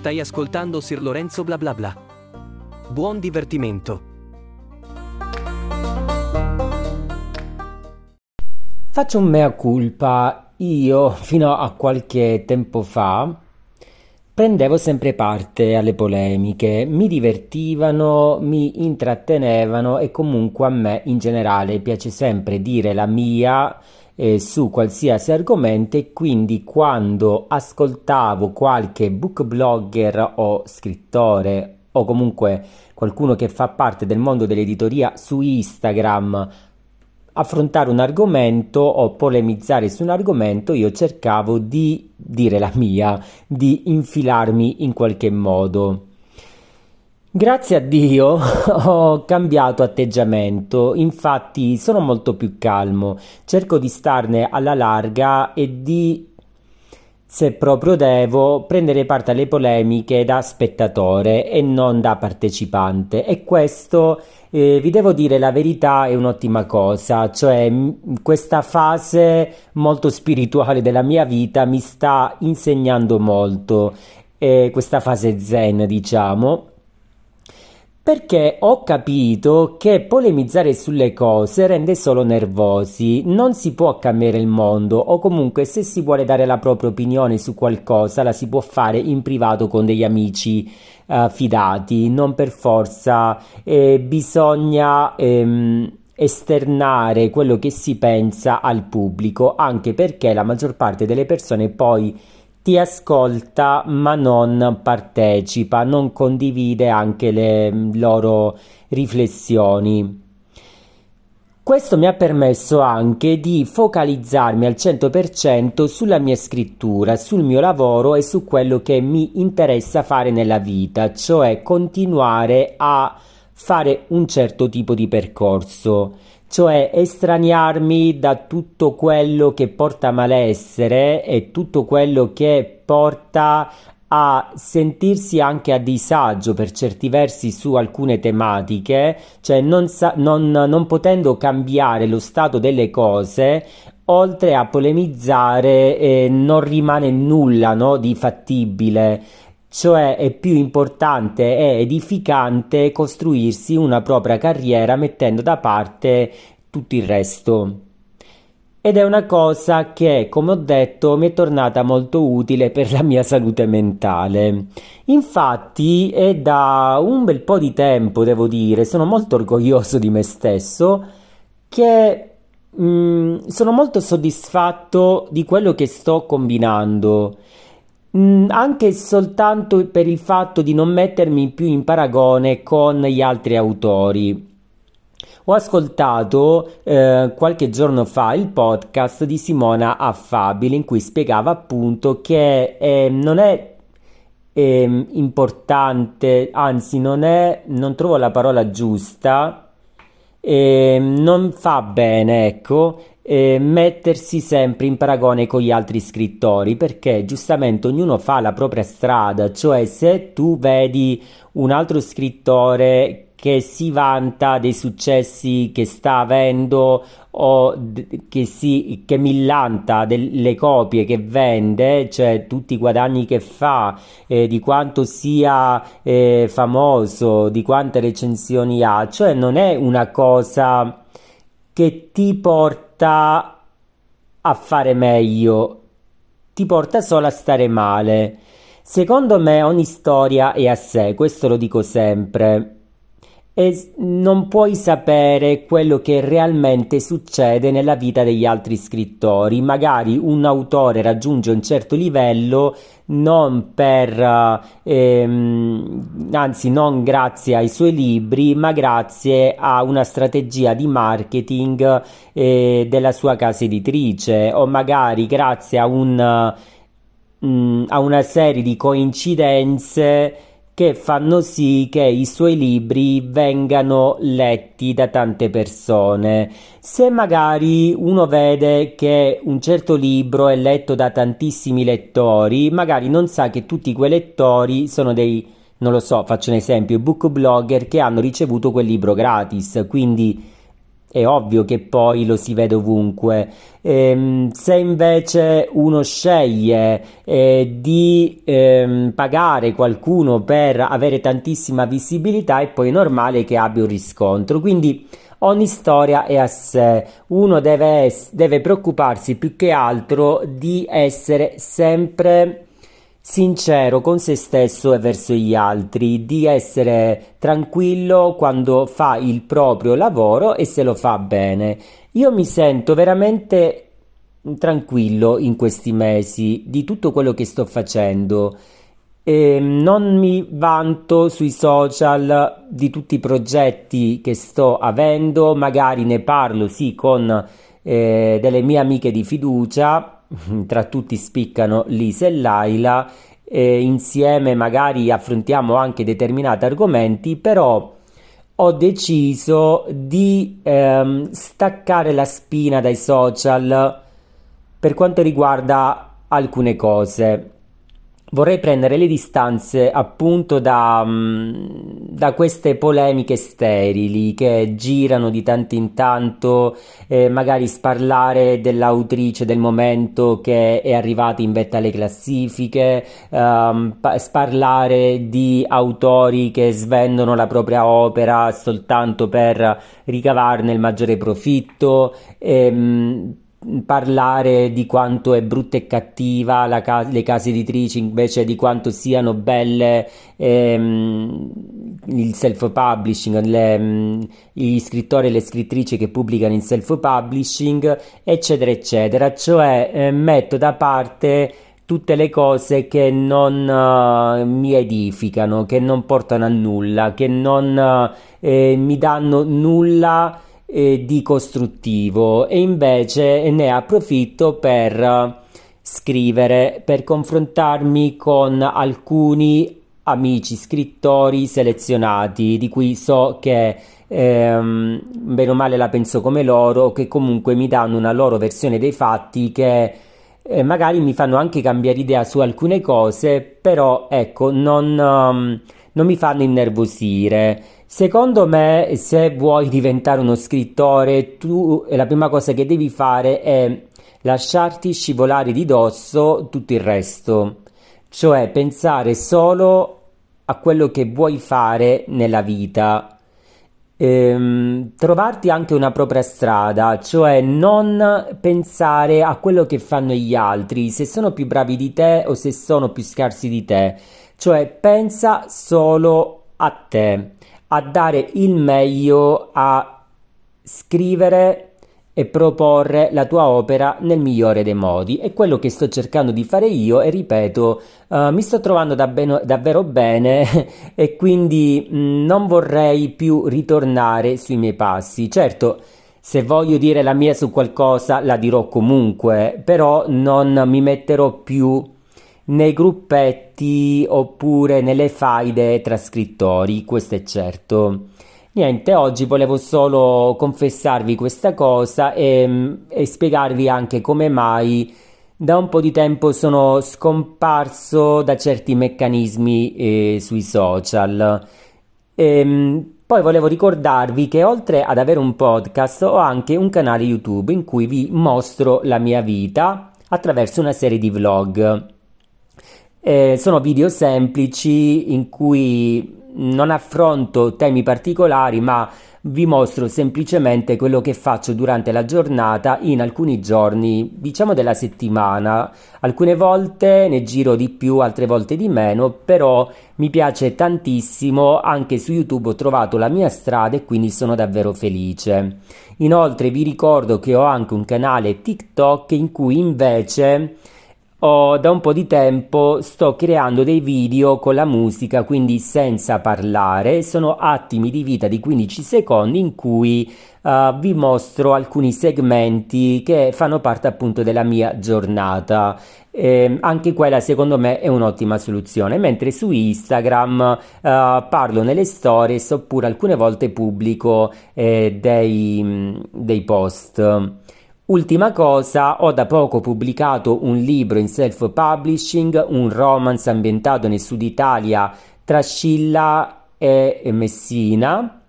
Stai ascoltando Sir Lorenzo bla bla bla. Buon divertimento. Faccio un mea culpa. Io, fino a qualche tempo fa, prendevo sempre parte alle polemiche, mi divertivano, mi intrattenevano e comunque a me in generale piace sempre dire la mia eh, su qualsiasi argomento e quindi quando ascoltavo qualche book blogger o scrittore o comunque qualcuno che fa parte del mondo dell'editoria su Instagram affrontare un argomento o polemizzare su un argomento, io cercavo di dire la mia, di infilarmi in qualche modo. Grazie a Dio ho cambiato atteggiamento, infatti sono molto più calmo, cerco di starne alla larga e di, se proprio devo, prendere parte alle polemiche da spettatore e non da partecipante. E questo, eh, vi devo dire la verità, è un'ottima cosa, cioè questa fase molto spirituale della mia vita mi sta insegnando molto, eh, questa fase zen diciamo perché ho capito che polemizzare sulle cose rende solo nervosi, non si può cambiare il mondo o comunque se si vuole dare la propria opinione su qualcosa la si può fare in privato con degli amici uh, fidati, non per forza eh, bisogna ehm, esternare quello che si pensa al pubblico, anche perché la maggior parte delle persone poi ti ascolta ma non partecipa, non condivide anche le loro riflessioni. Questo mi ha permesso anche di focalizzarmi al 100% sulla mia scrittura, sul mio lavoro e su quello che mi interessa fare nella vita, cioè continuare a fare un certo tipo di percorso cioè estraniarmi da tutto quello che porta malessere e tutto quello che porta a sentirsi anche a disagio per certi versi su alcune tematiche, cioè non, sa- non, non potendo cambiare lo stato delle cose, oltre a polemizzare eh, non rimane nulla no, di fattibile cioè è più importante e edificante costruirsi una propria carriera mettendo da parte tutto il resto. Ed è una cosa che, come ho detto, mi è tornata molto utile per la mia salute mentale. Infatti è da un bel po' di tempo, devo dire, sono molto orgoglioso di me stesso, che mh, mm, sono molto soddisfatto di quello che sto combinando anche soltanto per il fatto di non mettermi più in paragone con gli altri autori. Ho ascoltato eh, qualche giorno fa il podcast di Simona Affabile in cui spiegava appunto che eh, non è eh, importante, anzi non è, non trovo la parola giusta, ehm, non fa bene, ecco, eh, mettersi sempre in paragone con gli altri scrittori perché giustamente ognuno fa la propria strada, cioè se tu vedi un altro scrittore che si vanta dei successi che sta avendo o che, si, che millanta delle copie che vende, cioè tutti i guadagni che fa, eh, di quanto sia eh, famoso, di quante recensioni ha, cioè non è una cosa che ti porta porta a fare meglio, ti porta solo a stare male. Secondo me ogni storia è a sé, questo lo dico sempre e non puoi sapere quello che realmente succede nella vita degli altri scrittori. Magari un autore raggiunge un certo livello non per, ehm, anzi non grazie ai suoi libri, ma grazie a una strategia di marketing eh, della sua casa editrice o magari grazie a, un, mm, a una serie di coincidenze che fanno sì che i suoi libri vengano letti da tante persone. Se magari uno vede che un certo libro è letto da tantissimi lettori, magari non sa che tutti quei lettori sono dei, non lo so, faccio un esempio, book blogger che hanno ricevuto quel libro gratis, quindi è ovvio che poi lo si vede ovunque. Ehm, se invece uno sceglie eh, di ehm, pagare qualcuno per avere tantissima visibilità, è poi normale che abbia un riscontro. Quindi ogni storia è a sé. Uno deve, deve preoccuparsi più che altro di essere sempre sincero con se stesso e verso gli altri, di essere tranquillo quando fa il proprio lavoro e se lo fa bene. Io mi sento veramente tranquillo in questi mesi di tutto quello che sto facendo. E non mi vanto sui social di tutti i progetti che sto avendo, magari ne parlo sì con eh, delle mie amiche di fiducia tra tutti spiccano Lisa e Laila e insieme magari affrontiamo anche determinati argomenti, però ho deciso di ehm, staccare la spina dai social per quanto riguarda alcune cose vorrei prendere le distanze appunto da, mm, da, queste polemiche sterili che girano di tanto in tanto, eh, magari sparlare dell'autrice del momento che è arrivata in vetta alle classifiche, ehm, sparlare di autori che svendono la propria opera soltanto per ricavarne il maggiore profitto. Ehm, parlare di quanto è brutta e cattiva ca- le case editrici invece di quanto siano belle ehm, il self-publishing, le, mm, gli scrittori e le scrittrici che pubblicano in self-publishing, eccetera, eccetera. Cioè eh, metto da parte tutte le cose che non uh, mi edificano, che non portano a nulla, che non uh, eh, mi danno nulla eh, di costruttivo e invece ne approfitto per scrivere, per confrontarmi con alcuni amici scrittori selezionati di cui so che ehm, bene o male la penso come loro, che comunque mi danno una loro versione dei fatti che eh, magari mi fanno anche cambiare idea su alcune cose, però ecco, non, um, non mi fanno innervosire. Secondo me, se vuoi diventare uno scrittore, tu la prima cosa che devi fare è lasciarti scivolare di dosso tutto il resto, cioè pensare solo a quello che vuoi fare nella vita. Ehm, trovarti anche una propria strada, cioè non pensare a quello che fanno gli altri, se sono più bravi di te o se sono più scarsi di te, cioè pensa solo a te a dare il meglio a scrivere e proporre la tua opera nel migliore dei modi. È quello che sto cercando di fare io e ripeto, uh, mi sto trovando da ben, davvero bene e quindi mh, mm, non vorrei più ritornare sui miei passi. Certo, se voglio dire la mia su qualcosa la dirò comunque, però non mi metterò più nei gruppetti oppure nelle faide tra scrittori, questo è certo. Niente, oggi volevo solo confessarvi questa cosa e, e spiegarvi anche come mai da un po' di tempo sono scomparso da certi meccanismi eh, sui social. E, ehm, poi volevo ricordarvi che oltre ad avere un podcast ho anche un canale YouTube in cui vi mostro la mia vita attraverso una serie di vlog. Eh, sono video semplici in cui non affronto temi particolari, ma vi mostro semplicemente quello che faccio durante la giornata in alcuni giorni, diciamo della settimana. Alcune volte ne giro di più, altre volte di meno, però mi piace tantissimo, anche su YouTube ho trovato la mia strada e quindi sono davvero felice. Inoltre vi ricordo che ho anche un canale TikTok in cui invece Oh, da un po' di tempo sto creando dei video con la musica, quindi senza parlare. Sono attimi di vita di 15 secondi in cui uh, vi mostro alcuni segmenti che fanno parte appunto della mia giornata. Eh, anche quella secondo me è un'ottima soluzione. Mentre su Instagram uh, parlo nelle stories oppure alcune volte pubblico eh, dei, dei post. Ultima cosa, ho da poco pubblicato un libro in self-publishing, un romance ambientato nel sud Italia tra Scilla e Messina.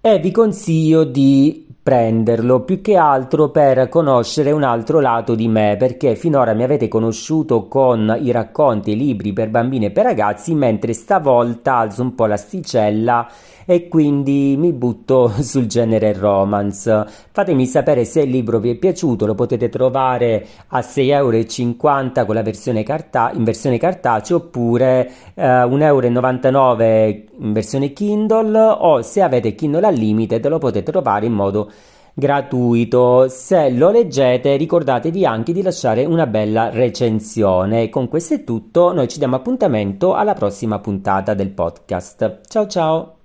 e vi consiglio di prenderlo più che altro per conoscere un altro lato di me perché finora mi avete conosciuto con i racconti e i libri per bambini e per ragazzi mentre stavolta alzo un po' l'asticella e quindi mi butto sul genere romance. Fatemi sapere se il libro vi è piaciuto lo potete trovare a 6,50 euro con la versione carta- in versione cartacea oppure eh, 1,99 euro in versione Kindle o se avete Kindle Unlimited lo potete trovare in modo gratuito. Se lo leggete ricordatevi anche di lasciare una bella recensione. Con questo è tutto, noi ci diamo appuntamento alla prossima puntata del podcast. Ciao ciao!